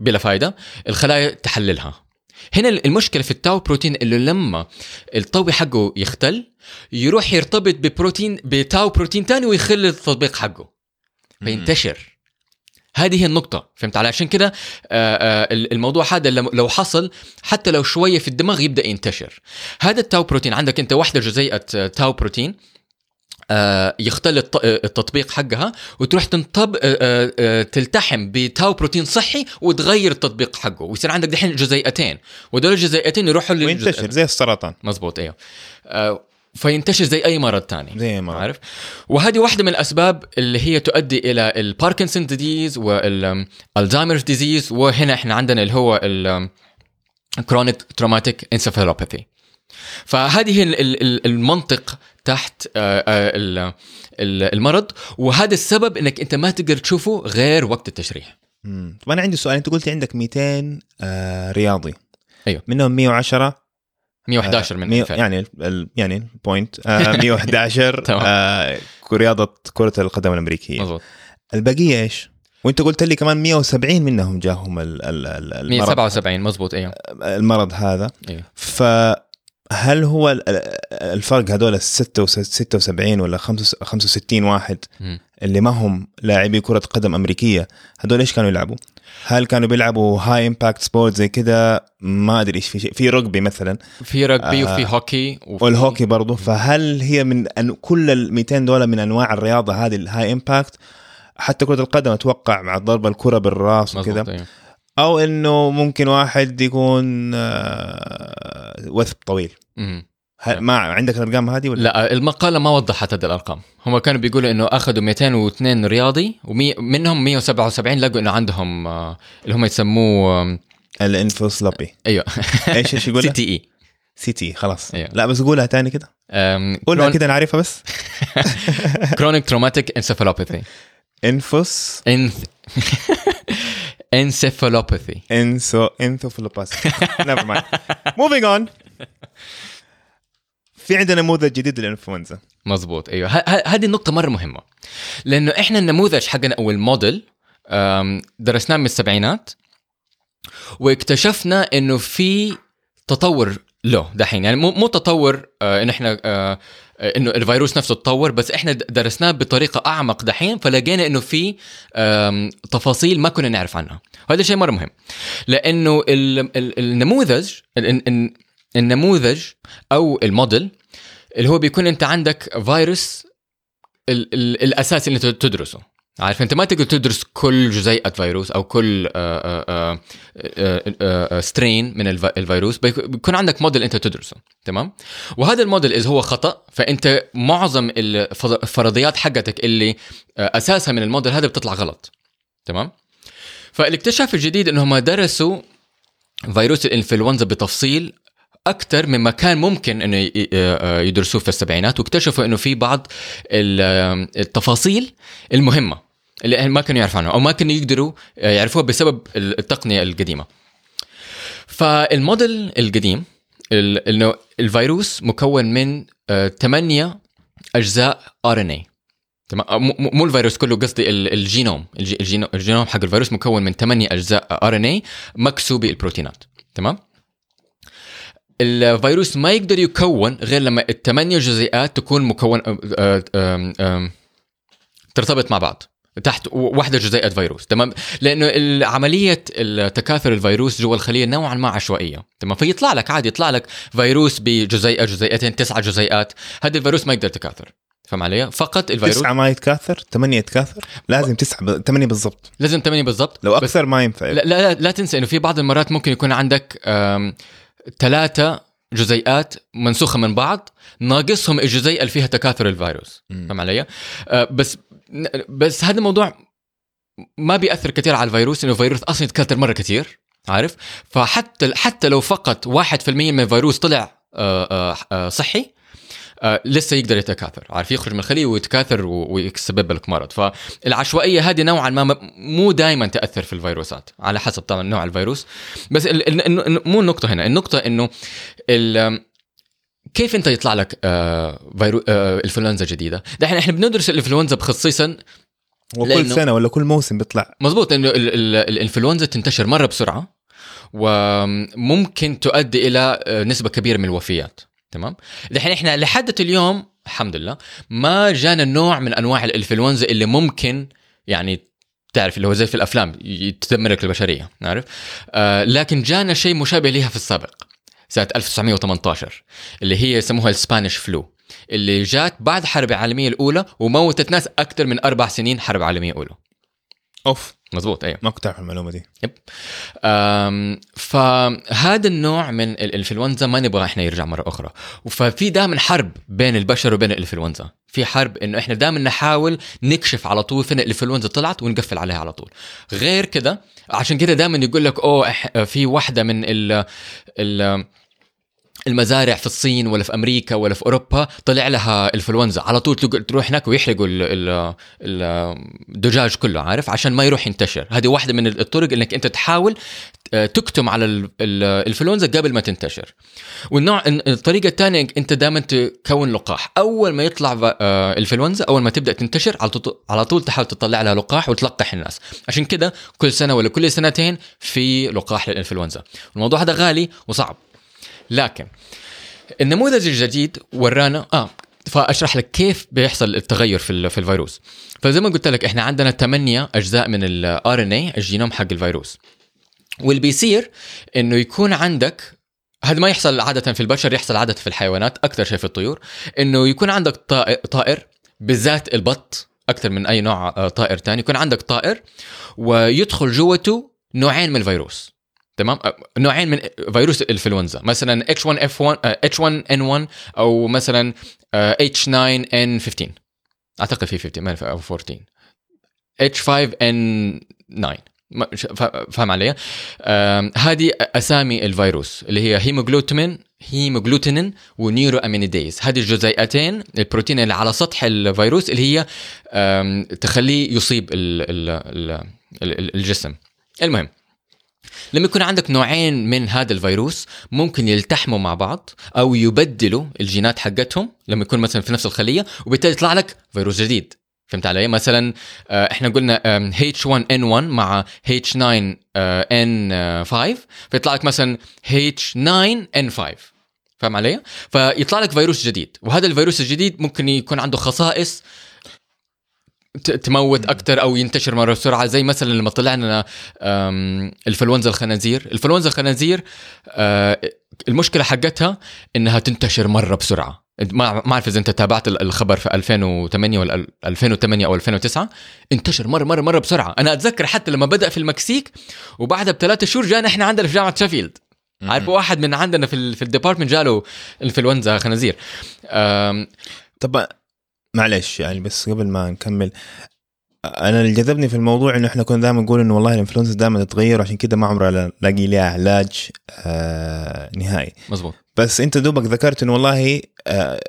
بلا فائده الخلايا تحللها. هنا المشكلة في ال tau protein اللي لما الطوي حقه يختل يروح يرتبط ببروتين ب tau protein تاني ويخل التطبيق حقه. فينتشر. هذه هي النقطة فهمت علي؟ عشان كده آه، آه، الموضوع هذا لو حصل حتى لو شوية في الدماغ يبدأ ينتشر. هذا ال tau protein عندك أنت واحدة جزيئة آه، tau protein. آه، يختل الت- آه، التطبيق حقها وتروح تنطب آه، تلتحم ب tau protein صحي وتغير التطبيق حقه ويصير عندك دحين جزيئتين ودول الجزيئتين يروحوا وينتشر زي السرطان. مزبوط إيوه. فينتشر زي أي مرض تاني زي ما عارف؟ وهذه واحدة من الأسباب اللي هي تؤدي إلى ال Parkinson disease وال Alzheimer's disease وهنا إحنا عندنا اللي هو ال chronic traumatic encephalopathy فهذه ال- ال- ال- المنطق تحت آه، آه، ال- ال- المرض. وهذا السبب إنك أنت ما تقدر تشوفه غير وقت التشريح. مم. طب أنا عندي سؤال. أنت قلت عندك 200 آه رياضي. أيوه. منهم 110 111 من مية- 2000 يعني ال- ال يعني بوينت آه 111 تمام. آه رياضة كرة القدم الأمريكية. مظبوط. البقية إيش؟ وأنت قلت لي كمان 170 منهم جاهم ال- ال- ال- المرض. 177 مظبوط أيوه. المرض هذا. أيوه. فهل هو ال- ال- الفرق هذول ال 76 ولا 65 واحد. اللي ما هم لاعبي كرة قدم أمريكية هذول إيش كانوا يلعبوا؟ هل كانوا بيلعبوا high impact sport زي كذا ما أدري إيش في شيء في رugby مثلا في rugby آه. وفي هوكي وفي والهوكي برضه فهل هي من أن كل ال 200 دولار من أنواع الرياضة هذه ال high impact حتى كرة القدم أتوقع مع ضرب الكرة بالراس وكذا. أو إنه ممكن واحد يكون آه، وثب طويل. ما عندك الأرقام هذه ولا؟ لا المقالة ما وضحت هذه الأرقام. هم كانوا بيقولوا إنه أخذوا 202 رياضي ومنهم 177 لقوا إنه عندهم آه، اللي هم يسموه ال encephalopathy أيوه. إيش إيش يقول CTE. CT خلاص. أيوه. لا بس قولها تاني كده. قولها كده نعرفها بس. chronic traumatic encephalopathy إنفوس. encephalopathy انسو انثوفيلوباس never mind moving on في عندنا نموذج جديد للإنفلونزا. مظبوط أيوه. هذه النقطة مرة مهمة. لأنه إحنا النموذج حقنا أو الموديل درسناه من السبعينات واكتشفنا إنه في تطور له دحين. يعني مو مو تطور آه ان إحنا آه، إنه الفيروس نفسه تطور بس إحنا درسناه بطريقة أعمق دحين فلقينا إنه في تفاصيل ما كنا نعرف عنها. وهذا شيء مرة مهم. لأنه ال- ال- النموذج ال- ال- النموذج أو الموديل اللي هو بيكون أنت عندك فيروس ال ال الأساس اللي انت تدرسه. عارف انت ما تقدر تدرس كل جزيئة فيروس أو كل آه، آه، آه، آه، strain من الف- الفيروس بيك- بيكون عندك موديل انت تدرسه تمام؟ وهذا الموديل إذا هو خطأ فأنت معظم الفرضيات حقتك اللي أساسها من الموديل هذا بتطلع غلط تمام؟ فالاكتشاف الجديد إنهم درسوا فيروس الإنفلونزا بتفصيل أكثر مما كان ممكن إنه يدرسوه في السبعينات واكتشفوا إنه في بعض ال- التفاصيل المهمة. اللي ما كانوا يعرفوا عنها أو ما كانوا يقدروا آه، يعرفوها بسبب التقنية القديمة. فالموديل القديم ال- إنه الفيروس مكون من 8 أجزاء RNA تمام؟ مو- مو الفيروس كله قصدي ال- الجينوم الجي- الجينو- الجينوم حق الفيروس مكون من 8 أجزاء RNA مكسوبه البروتينات. تمام؟ الفيروس ما يقدر يكون غير لما الثمانية جزيئات تكون مكون آه، ترتبط مع بعض. تحت واحدة جزيئة فيروس تمام؟ لأنه عملية تكاثر الفيروس جوا الخلية نوعا ما عشوائية تمام؟ فيطلع لك عادي يطلع لك فيروس بجزيئة جزيئتين تسعة جزيئات هذا الفيروس ما يقدر يتكاثر فهم علي؟ فقط الفيروس تسعة ما يتكاثر ثمانية يتكاثر لازم تسعة ب... ثمانية بالضبط. لازم 8 بالضبط. لو بس أكثر ما ينفع. لا, لا, لا, لا تنسى إنه في بعض المرات ممكن يكون عندك ثلاثة جزيئات منسوخة من بعض ناقصهم الجزيئة اللي فيها تكاثر الفيروس. فهم علي؟ آه، بس بس هذا الموضوع ما بيأثر كثير على الفيروس إنه الفيروس أصلا يتكاثر مرة كثير عارف؟ فحتى حتى لو فقط 1% من الفيروس طلع آه، آه، صحي آه، لسه يقدر يتكاثر عارف؟ يخرج من الخلية ويتكاثر ويسبب لك مرض فالعشوائية هذه نوعا ما مو دائما تأثر في الفيروسات على حسب طبعا نوع الفيروس. بس ال ال ال مو النقطة هنا النقطة إنه كيف أنت يطلع لك آه فيرو آه انفلونزا جديدة؟ دحين إحنا بندرس الإنفلونزا خصيصا وكل لأنه- سنة ولا كل موسم بيطلع. مزبوط انه ال- ال- الإنفلونزا تنتشر مرة بسرعة وممكن تؤدي إلى آه، نسبة كبيرة من الوفيات. تمام؟ دحين إحنا لحد اليوم الحمد لله ما جانا نوع من أنواع الإنفلونزا اللي ممكن يعني تعرف اللي هو زي في الأفلام تدمر البشرية عارف؟ آه لكن جانا شيء مشابه لها في السابق سنة 1918 اللي هي يسموها السبانيش فلو اللي جات بعد الحرب العالمية الأولى وموتت ناس أكثر من أربع سنين حرب عالمية اولى أوف. مزبوط أيوه. ما كنت أعرف المعلومة دي. أم، فهذا النوع من الإنفلونزا ما نبغى إحنا يرجع مرة أخرى. ففي دائما حرب بين البشر وبين الإنفلونزا. في حرب إنه إحنا دائما نحاول نكشف على طول فين الإنفلونزا طلعت ونقفل عليها على طول. غير كده عشان كده دائما يقول لك أوه في واحدة من ال ال المزارع في الصين ولا في أمريكا ولا في أوروبا طلع لها انفلونزا على طول تروح هناك ويحرقوا ال- ال- ال- الدجاج كله عارف؟ عشان ما يروح ينتشر. هذه واحدة من الطرق إنك أنت تحاول آه، تكتم على ال- ال- الإنفلونزا قبل ما تنتشر. والنوع الطريقة الثانية أنت دائما تكون لقاح. أول ما يطلع آه، الإنفلونزا أول ما تبدأ تنتشر على طول تحاول تطلع لها لقاح وتلقح الناس. عشان كده كل سنة ولا كل سنتين في لقاح للإنفلونزا. الموضوع هذا غالي وصعب. لكن النموذج الجديد ورانا آه فأشرح لك كيف بيحصل التغير في في الفيروس. فزي ما قلت لك إحنا عندنا 8 أجزاء من ال RNA ال genome حق الفيروس. واللي بيصير إنه يكون عندك هذا ما يحصل عادة في البشر يحصل عادة في الحيوانات أكثر شيء في الطيور إنه يكون عندك طائر, طائر بالذات البط أكثر من أي نوع آه، طائر تاني يكون عندك طائر ويدخل جوته نوعين من الفيروس. تمام؟ نوعين من فيروس الإنفلونزا مثلا H1F1 آه، H1N1 أو مثلا آه، H9N15 أعتقد في 15 ما أعرف، أو 14 H5N9 ما- ش- فا- فاهم علي؟ هذه أسامي الفيروس اللي هي هيموجلوتامين hemagglutinin و neuraminidase هذه الجزيئتين البروتين اللي على سطح الفيروس اللي هي تخليه يصيب ال ال ال ال الجسم. المهم لما يكون عندك نوعين من هذا الفيروس ممكن يلتحموا مع بعض أو يبدلوا الجينات حقتهم لما يكون مثلا في نفس الخلية وبالتالي يطلع لك فيروس جديد فهمت علي؟ مثلا آه، إحنا قلنا آم، H1N1 مع H9N5 فيطلع لك مثلا H9N5 فاهم علي؟ فيطلع لك فيروس جديد وهذا الفيروس الجديد ممكن يكون عنده خصائص تموت أكثر أو ينتشر مرة بسرعة زي مثلا لما طلعنا آم، الانفلونزا الخنازير. الانفلونزا الخنازير آه، المشكلة حقتها إنها تنتشر مرة بسرعة. ما ما أعرف إذا أنت تابعت ال- الخبر في 2008 ولا ال- 2008 أو 2009 انتشر مرة مرة مرة بسرعة. أنا أتذكر حتى لما بدأ في المكسيك وبعدها بثلاثة شهور جانا إحنا عندنا في جامعة شeffield عارف واحد من عندنا في في الديبارتمنت جاله انفلونزا خنازير. طب معلش يعني بس قبل ما نكمل أنا اللي جذبني في الموضوع إنه إحنا كنا دائما نقول إنه والله الإنفلونزا دائما تتغير وعشان كده ما عمرها لاقي لها علاج آه نهائي. مزبوط بس أنت دوبك ذكرت إنه والله آه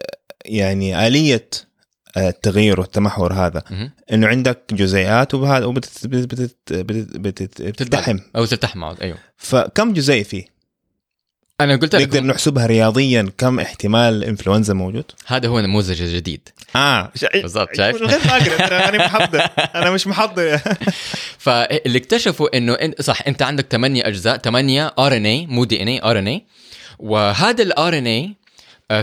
يعني آلية آه، التغيير والتمحور هذا. إنه عندك جزيئات وبهذا وبتت بتت بتت بتت أو تلتحم أيوه. فكم جزيء فيه؟ أنا قلت نقدر لك نحسبها رياضيا كم احتمال إنفلونزا موجود؟ هذا هو النموذج الجديد آه بالضبط، شايف؟ غير ترى أنا محضر. أنا مش محضر. فاللي اكتشفوا إنه صح أنت عندك 8 أجزاء 8 RNA مو DNA RNA وهذا ال RNA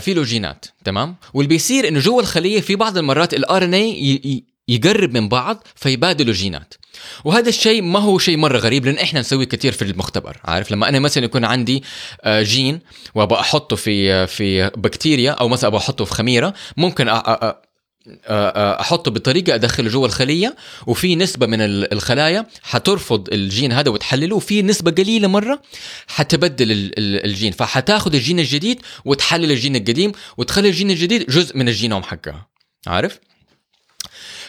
في له جينات تمام؟ واللي بيصير إنه جوا الخلية في بعض المرات ال RNA يقرب من بعض فيبادلوا جينات وهذا الشيء ما هو شيء مرة غريب لأن إحنا نسويه كثير في المختبر عارف؟ لما أنا مثلا يكون عندي آه، جين وأبغى أحطه في في بكتيريا أو مثلا أبغى أحطه في خميرة ممكن آه، آه، أحطه بطريقة ادخله جوا الخلية وفي نسبة من ال- الخلايا حترفض الجين هذا وتحلله وفي نسبة قليلة مرة حتبدل ال- ال- الجين. فحتاخذ الجين الجديد وتحلل الجين القديم وتخلي الجين الجديد جزء من الجينوم حقها عارف؟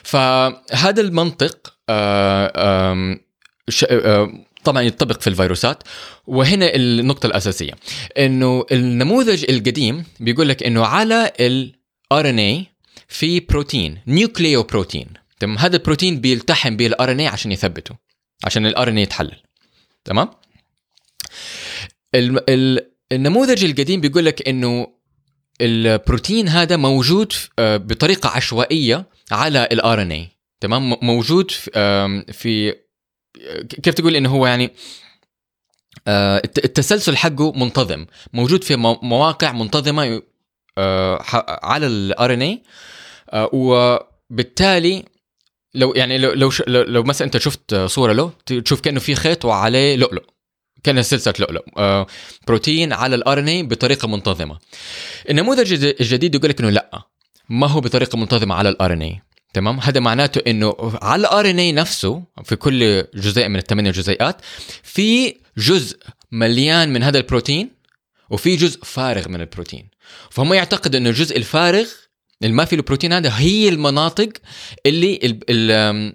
فهذا المنطق آه، آه، طبعا يطبق في الفيروسات. وهنا النقطة الأساسية إنه النموذج القديم بيقول لك إنه على ال RNA في بروتين نيوكليو بروتين تمام؟ هذا البروتين بيلتحم به ال RNA عشان يثبته عشان ال RNA يتحلل. تمام؟ ال- ال- النموذج القديم بيقول لك إنه البروتين هذا موجود آه، بطريقة على ال RNA تمام؟ م- موجود في, كيف تقول إنه هو يعني آه، الت- التسلسل حقه منتظم. موجود في مو- مواقع منتظمة آه، على ال RNA وبالتالي لو يعني لو لو, لو, مثلا أنت شفت صورة له تشوف كأنه في خيط وعليه لؤلؤ. كان سلسلة لؤلؤ. آه، بروتين على ال RNA بطريقة منتظمة. النموذج الج- الجديد يقول لك إنه لأ. ما هو بطريقة منتظمة على ال RNA تمام؟ هذا معناته إنه على ال RNA نفسه في كل جزيء من الثمانية جزيئات في جزء مليان من هذا البروتين وفي جزء فارغ من البروتين. فهم يعتقدوا إنه الجزء الفارغ اللي ما فيه البروتين هذا هي المناطق اللي ال ال آم،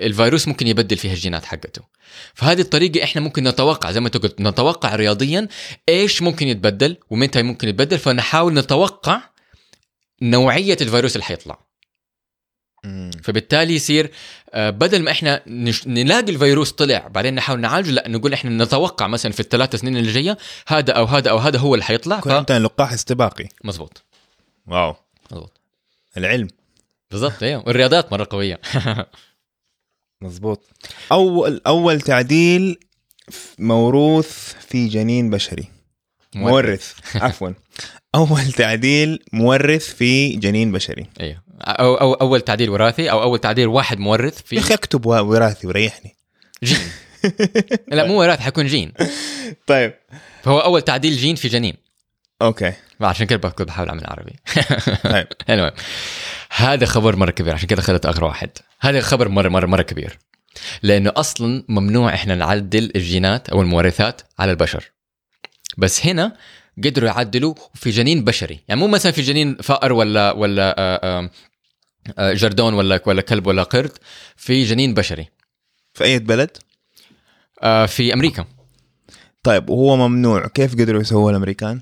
الفيروس ممكن يبدل فيها الجينات حقته. فهذه الطريقة إحنا ممكن نتوقع زي ما أنت قلت نتوقع رياضيا إيش ممكن يتبدل ومتى ممكن يتبدل فنحاول نتوقع نوعية الفيروس اللي حيطلع. فبالتالي يصير آه، بدل ما إحنا نش... نلاقي الفيروس طلع بعدين نحاول نعالجه لا نقول إحنا نتوقع مثلا في الثلاث سنين اللي جاية هذا أو هذا أو هذا هو اللي حيطلع كنت انت لقاح استباقي. مزبوط. واو. مزبوط. العلم. بالضبط أيوه. والرياضيات مرة قوية. مزبوط. أول أول تعديل موروث في جنين بشري. مورث. عفوا. أول تعديل مورث في جنين بشري. أيوه أو, أو أول تعديل وراثي أو أول تعديل واحد مورث يا في أخي أكتب وراثي وريحني. جين. لا مو وراثي حيكون جين. طيب. فهو أول تعديل جين في جنين. okay. عشان كده بكتب بحاول أعمل عربي. طيب. المهم هذا خبر مرة كبير عشان كده اخذت اخر واحد. هذا خبر مره مره مرة كبير. لأنه أصلا ممنوع إحنا نعدل الجينات أو المورثات على البشر. بس هنا قدروا يعدلوا في جنين بشري. يعني مو مثلا في جنين فأر ولا ولا آه، آه، آه، جردون ولا ولا كلب ولا قرد في جنين بشري. في أي بلد؟ في أمريكا. طيب وهو ممنوع كيف قدروا يسووه الأمريكان؟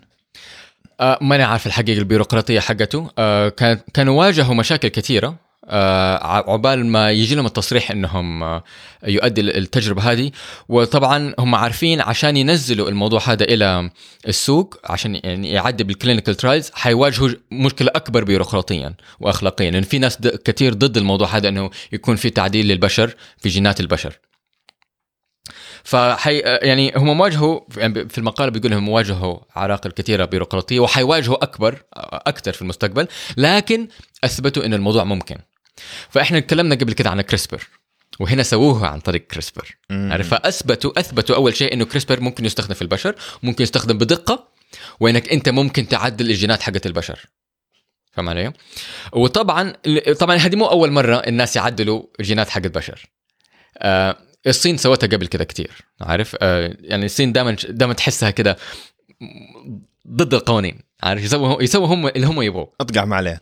آه، ماني عارف الحقيقة البيروقراطية حقته. كان كانوا واجهوا مشاكل كثيرة. ع- عقبال ما يجي لهم التصريح إنهم آه، يؤدي التجربة هذه. وطبعا هم عارفين عشان ينزلوا الموضوع هذا إلى السوق عشان يعني يعدي بال clinical trials حيواجهوا مشكلة أكبر بيروقراطيا واخلاقيا. لأن في ناس كثير ضد الموضوع هذا إنه يكون في تعديل للبشر في جينات البشر. فحي يعني هم واجهوا يعني في المقاله بيقول انهم واجهوا عراقل كثيره بيروقراطية وحيواجهوا أكبر أكثر في المستقبل لكن أثبتوا ان الموضوع ممكن. فإحنا تكلمنا قبل كده عن كريسبر وهنا سووها عن طريق كريسبر عارف فأثبتوا أثبتوا أول شيء إنه كريسبر ممكن يستخدم في البشر ممكن يستخدم بدقة وإنك أنت ممكن تعدل الجينات حقت البشر. فاهم علي؟ وطبعا طبعا هذه مو أول مرة الناس يعدلوا الجينات حق البشر آه الصين سوتها قبل كده كتير عارف؟ آه يعني الصين دائما دائما تحسها كده ضد القوانين. عارف؟ يسووا يسووا هم اللي هم يبغوه. أطقع ما عليه.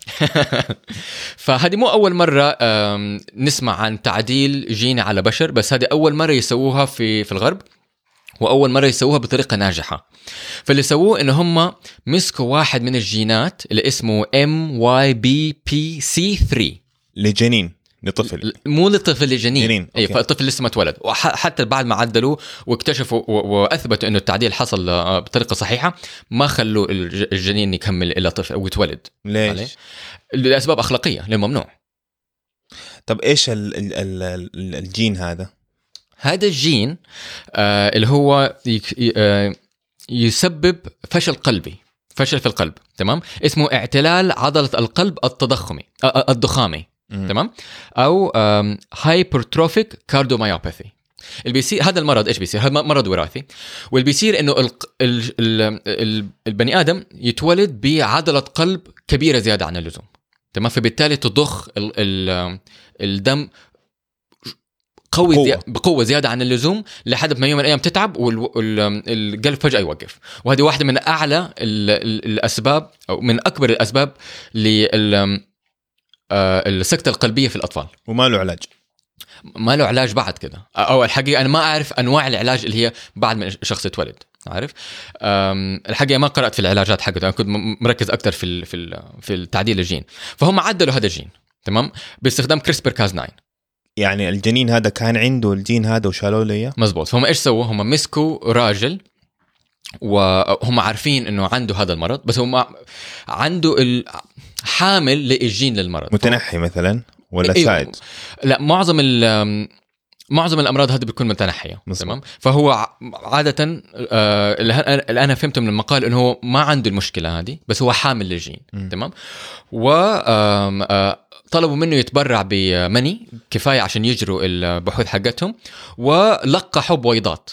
فهذه مو أول مرة نسمع عن تعديل جيني على بشر بس هذه أول مرة يسووها في في الغرب وأول مرة يسووها بطريقة ناجحة. فاللي سووه إن هم مسكوا واحد من الجينات اللي اسمه ام واي بي بي سي 3 لجنين. لطفل مو للطفل لجنين جنين، اي. فالطفل لسه ما اتولد وحتى بعد ما عدلوا واكتشفوا وأثبتوا إنه التعديل حصل آه، بطريقة صحيحة ما خلوا الج- الجنين يكمل إلى طفل أو يتولد؟ ليش؟ لأسباب أخلاقية لأنه ممنوع طب إيش ال ال ال ال الجين هذا؟ هذا الجين آه اللي هو آه يسبب فشل قلبي فشل في القلب تمام اسمه اعتلال عضلة القلب التضخمي آه الضخامي. تمام؟ أو hypertrophic cardiomyopathy اللي بيصير هذا المرض إيش بيصير؟ هذا مرض وراثي. واللي بيصير إنه ال... ال... ال... ال... البني آدم يتولد بعضلة قلب كبيرة زيادة عن اللزوم. تمام؟ فبالتالي تضخ ال ال الدم قوي بقوة. زي... بقوة زيادة عن اللزوم لحد ما يوم من الأيام تتعب والقلب فجأة يوقف. وهذه واحدة من أعلى ال... ال... الأسباب أو من أكبر الأسباب لل السكتة القلبية في الأطفال. وما له علاج. ما له علاج بعد كده. أو الحقيقة أنا ما أعرف أنواع العلاج اللي هي بعد ما الشخص يتولد عارف؟ الحقيقة ما قرأت في العلاجات حقته أنا كنت مركز أكثر في ال في ال في التعديل الجين. فهم عدلوا هذا الجين تمام؟ باستخدام CRISPR Cas 9 يعني الجنين هذا كان عنده الجين هذا وشالوا له إياه؟ مزبوط. فهم إيش سووا؟ هم مسكوا راجل وهم عارفين إنه عنده هذا المرض بس هم عنده ال- حامل للجين للمرض متنحي مثلا ولا أيوة. ساعد لا معظم ال معظم الأمراض هذه بتكون متنحية. تمام فهو عادة آه، اللي أنا فهمته من المقال إنه هو ما عنده المشكلة هذه بس هو حامل للجين. تمام و آه، طلبوا منه يتبرع بمني كفاية عشان يجروا البحوث حقتهم ولقحوا بويضات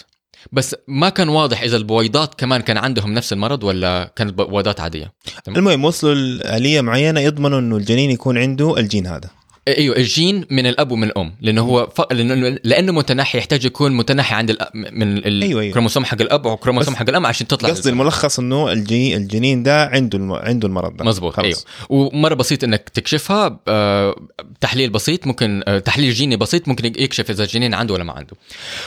بس ما كان واضح إذا البويضات كمان كان عندهم نفس المرض ولا كانت بويضات عادية؟ المهم وصلوا لآلية معينة يضمنوا إنه الجنين يكون عنده الجين هذا. أيوه الجين من الأب ومن الأم لأنه هو ف... لأنه لأنه متنحي يحتاج يكون متنحي عند الأ... من ال- أيوة، أيوة. الكروموسوم حق الأب والكروموسوم بس حق الأم عشان تطلع قصدي الملخص إنه الجي الجنين ده عنده الم... عنده المرض ده. مزبوط خلاص. أيوه. ومرة بسيط إنك تكشفها آه، تحليل بسيط ممكن آه، تحليل جيني بسيط ممكن يكشف إذا الجنين عنده ولا ما عنده.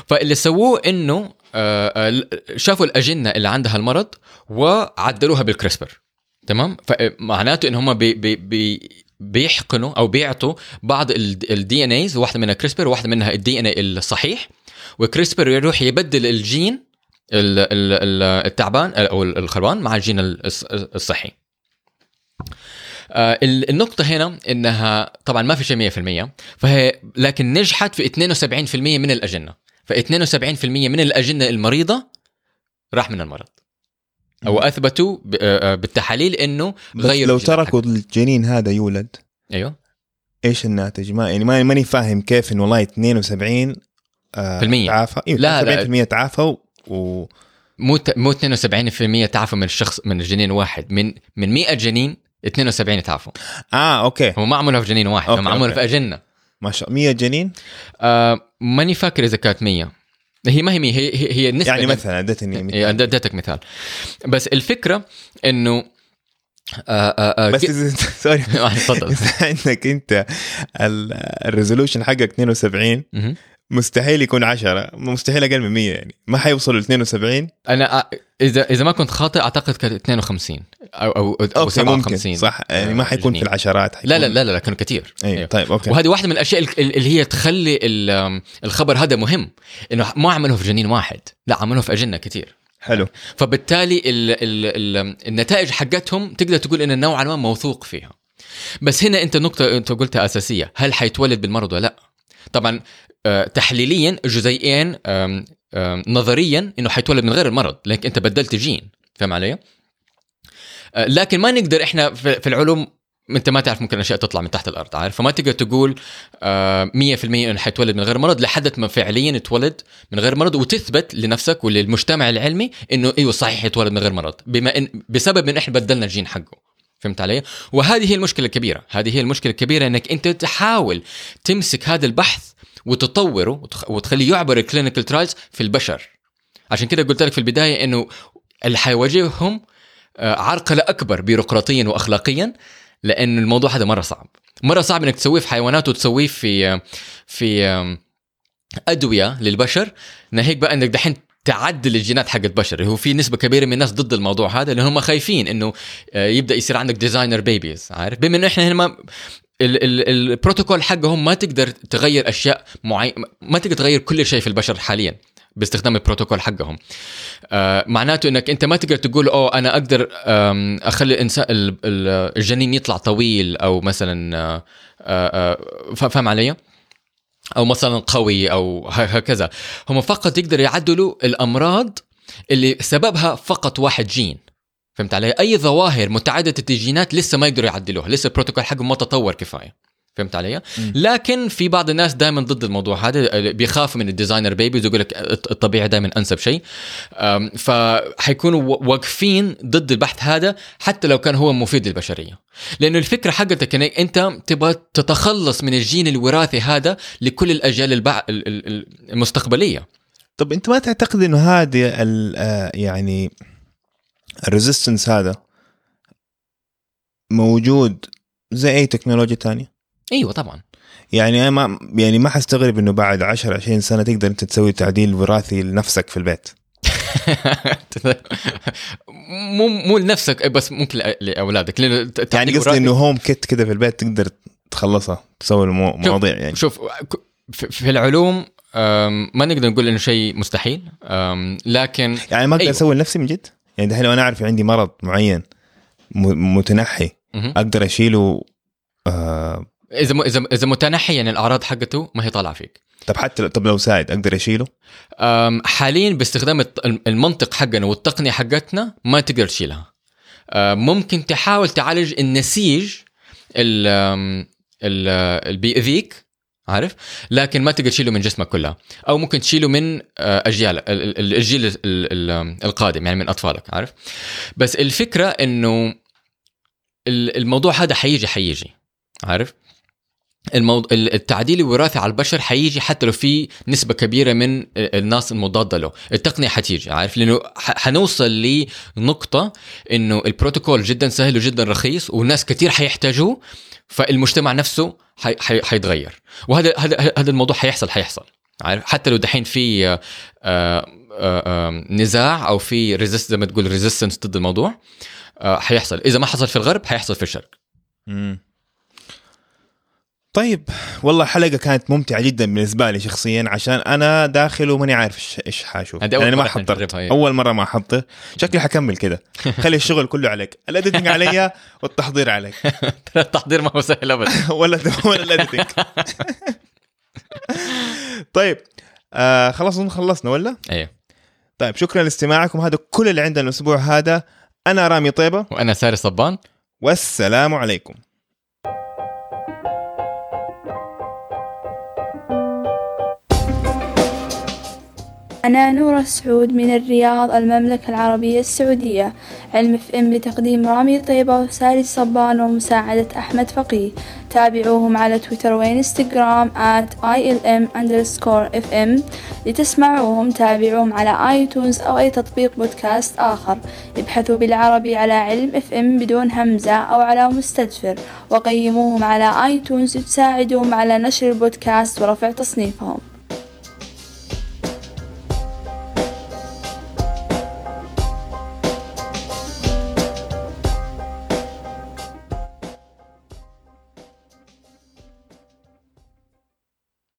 فاللي سووه إنه آه، شافوا الأجنة اللي عندها المرض وعدلوها بال CRISPR تمام؟ فمعناته إن هم بي بي بي بيحقنوا أو بيعطوا بعض ال DNAs واحدة منها CRISPR وواحده منها ال DNA الصحيح. وكريسبر يروح يبدل الجين ال- ال- ال- التعبان أو الخربان مع الجين الص- الصحي. آه، ال- النقطة هنا إنها طبعا ما في شيء 100% فهي لكن نجحت في 72% من الأجنة. ف 72% من الأجنة المريضة راح من المرض. أو أثبتوا آه، آه، بالتحاليل إنه غيروا لو تركوا الجنين هذا يولد. أيوه إيش الناتج؟ ما يعني ما- ماني فاهم كيف إنه والله 72 آه في المية. تعافى أيوه لا، لا. 72% تعافوا و مو ت- مو 72% تعافوا من الشخص من الجنين واحد من من 100 جنين 72 تعافوا آه أوكي هم ما عملوها في جنين واحد هم عملوها. في اجنه ما شاء الله 100 جنين آه ماني فاكر إذا كانت 100 هي ما هي 100 هي هي, النسبة يعني مثلا ادتني إيه، مثال. أديتك مثال بس الفكرة إنه آه آه آه بس sorry تفضل عندك أنت ال resolution حقك 72 مهم. مستحيل يكون 10 مستحيل أقل من 100 يعني. ما حيوصلوا ل 72 أنا أ- إذا إذا ما كنت خاطئ أعتقد كانت 52 أو أو, أو okay ممكن. 57 صح. يعني ما آه، حيكون في. العشرات لا لا لا لا كانوا كثير أيوه. طيب okay. وهذه واحدة من الأشياء ال- اللي هي تخلي ال- الخبر هذا مهم إنه ما عملوه في جنين واحد. لا عملوه في أجنة كثير حلو. فبالتالي ال ال ال النتائج حقتهم تقدر تقول ان نوعا ما موثوق فيها. بس هنا أنت نقطة أنت قلتها أساسية. هل حيتولد بالمرض ولا لا؟ طبعا آه، تحليليا جزيئين نظريا إنه حيتولد من غير المرض لأنك أنت بدلت جين. فاهم علي؟ آه، لكن ما نقدر إحنا في العلوم أنت ما تعرف ممكن أشياء تطلع من تحت الأرض عارف؟ فما تقدر تقول آه، 100% إنه حيتولد من غير مرض لحد ما فعليا يتولد من غير مرض وتثبت لنفسك وللمجتمع العلمي إنه إيوه صحيح يتولد من غير مرض بما إن بسبب ان إحنا بدلنا الجين حقه. فهمت علي؟ وهذه هي المشكلة الكبيرة، هذه هي المشكلة الكبيرة إنك أنت تحاول تمسك هذا البحث وتطوره وتخ- وتخليه يعبر ال clinical trials في البشر. عشان كده قلت لك في البداية إنه اللي حيواجههم آه، عرقلة أكبر بيروقراطيا واخلاقيا لأن الموضوع هذا مرة صعب. مرة صعب إنك تسويه في حيوانات وتسويه في في آم، أدوية للبشر ناهيك بقى إنك دحين تعدل الجينات حق البشر هو في نسبة كبيرة من الناس ضد الموضوع هذا لأن هم خايفين إنه آه، يبدأ يصير عندك designer babies عارف بما إنه إحنا هنا ما البروتوكول حقهم ما تقدر تغير أشياء معينه ما تقدر تغير كل شيء في البشر حاليا باستخدام البروتوكول حقهم. آه معناته إنك أنت ما تقدر تقول أوه أنا أقدر أخلي الانسان ال- ال- الجنين يطلع طويل أو مثلا آه، آه، فا- فاهم علي؟ أو مثلا قوي أو هكذا. هم فقط يقدروا يعدلوا الأمراض اللي سببها فقط واحد جين. فهمت علي؟ أي ظواهر متعددة الجينات لسه ما يقدروا يعدلوها لسه البروتوكول حقهم ما تطور كفاية. فهمت علي؟ لكن في بعض الناس دائما ضد الموضوع هذا بيخافوا من ال designer babies ويقول لك الطبيعي دائما أنسب شيء. فحيكونوا واقفين ضد البحث هذا حتى لو كان هو مفيد للبشرية. لأنه الفكرة حقتك انك أنت تبغى تتخلص من الجين الوراثي هذا لكل الأجيال البع... المستقبلية. طب أنت ما تعتقد إنه هذه آه، يعني ال resistance هذا موجود زي أي تكنولوجيا تانية. أيوه طبعا. يعني ما يعني ما حستغرب إنه بعد 10 20 سنة تقدر أنت تسوي تعديل وراثي لنفسك في البيت. مو مو لنفسك بس ممكن لأولادك يعني قصدي إنه هوم كيت كده في البيت تقدر تخلصها تسوي المواضيع يعني. شوف في العلوم ما نقدر نقول إنه شيء مستحيل لكن يعني ما أقدر أيوه. أسوي لنفسي من جد؟ يعني دحين لو أنا أعرف عندي مرض معين متنحي أقدر أشيله آه إذا م... إذا إذا متنحي يعني الأعراض حقته ما هي طالعة فيك. طب حتى طب لو ساعد أقدر أشيله؟ حاليا باستخدام المنطق حقنا والتقنية حقتنا ما تقدر تشيلها. ممكن تحاول تعالج النسيج اللي بيأذيك عارف؟ لكن ما تقدر تشيله من جسمك كلها. أو ممكن تشيله من آه، أجيال الجيل القادم يعني من أطفالك عارف؟ بس الفكرة إنه الموضوع هذا حيجي حيجي عارف؟ الموضوع التعديل الوراثي على البشر حيجي حتى لو في نسبة كبيرة من الناس المضادة له. التقنية حتيجي عارف؟ لأنه حنوصل لنقطة إنه البروتوكول جدا سهل وجدا رخيص والناس كثير حيحتاجوه فالمجتمع نفسه حي حي حيتغير. وهذا هذا هذا الموضوع حيحصل حيحصل عارف؟ حتى لو دحين في آآ آآ آآ نزاع أو في resist زي ما تقول resistance ضد الموضوع آه، حيحصل. إذا ما حصل في الغرب حيحصل في الشرق. طيب والله حلقة كانت ممتعة جدا بالنسبة لي شخصيا عشان أنا داخل وماني عارف إيش حاشوف. يعني أنا ما حضرت. أول مرة ما أحضر. شكلي حكمل كده. خلي الشغل كله عليك. ال editing علي والتحضير عليك. التحضير ما هو سهل ابدا. ولا ولا ال editing طيب آه خلاص خلصنا ولا؟ أيوه طيب شكرا لاستماعكم. هذا كل اللي عندنا الأسبوع هذا. أنا رامي طيبة. وأنا ساري صبان. والسلام عليكم. أنا نورة سعود من الرياض المملكة العربية السعودية. علم اف ام بتقديم رامي طيبة وساري صبان ومساعدة أحمد فقيه. تابعوهم على تويتر وإنستغرام at ilm underscore fm لتسمعوهم تابعوهم على آيتونز أو أي تطبيق بودكاست آخر. ابحثوا بالعربي على علم اف ام بدون همزة أو على مستدفر. وقيموهم على آيتونز تساعدهم على نشر البودكاست ورفع تصنيفهم.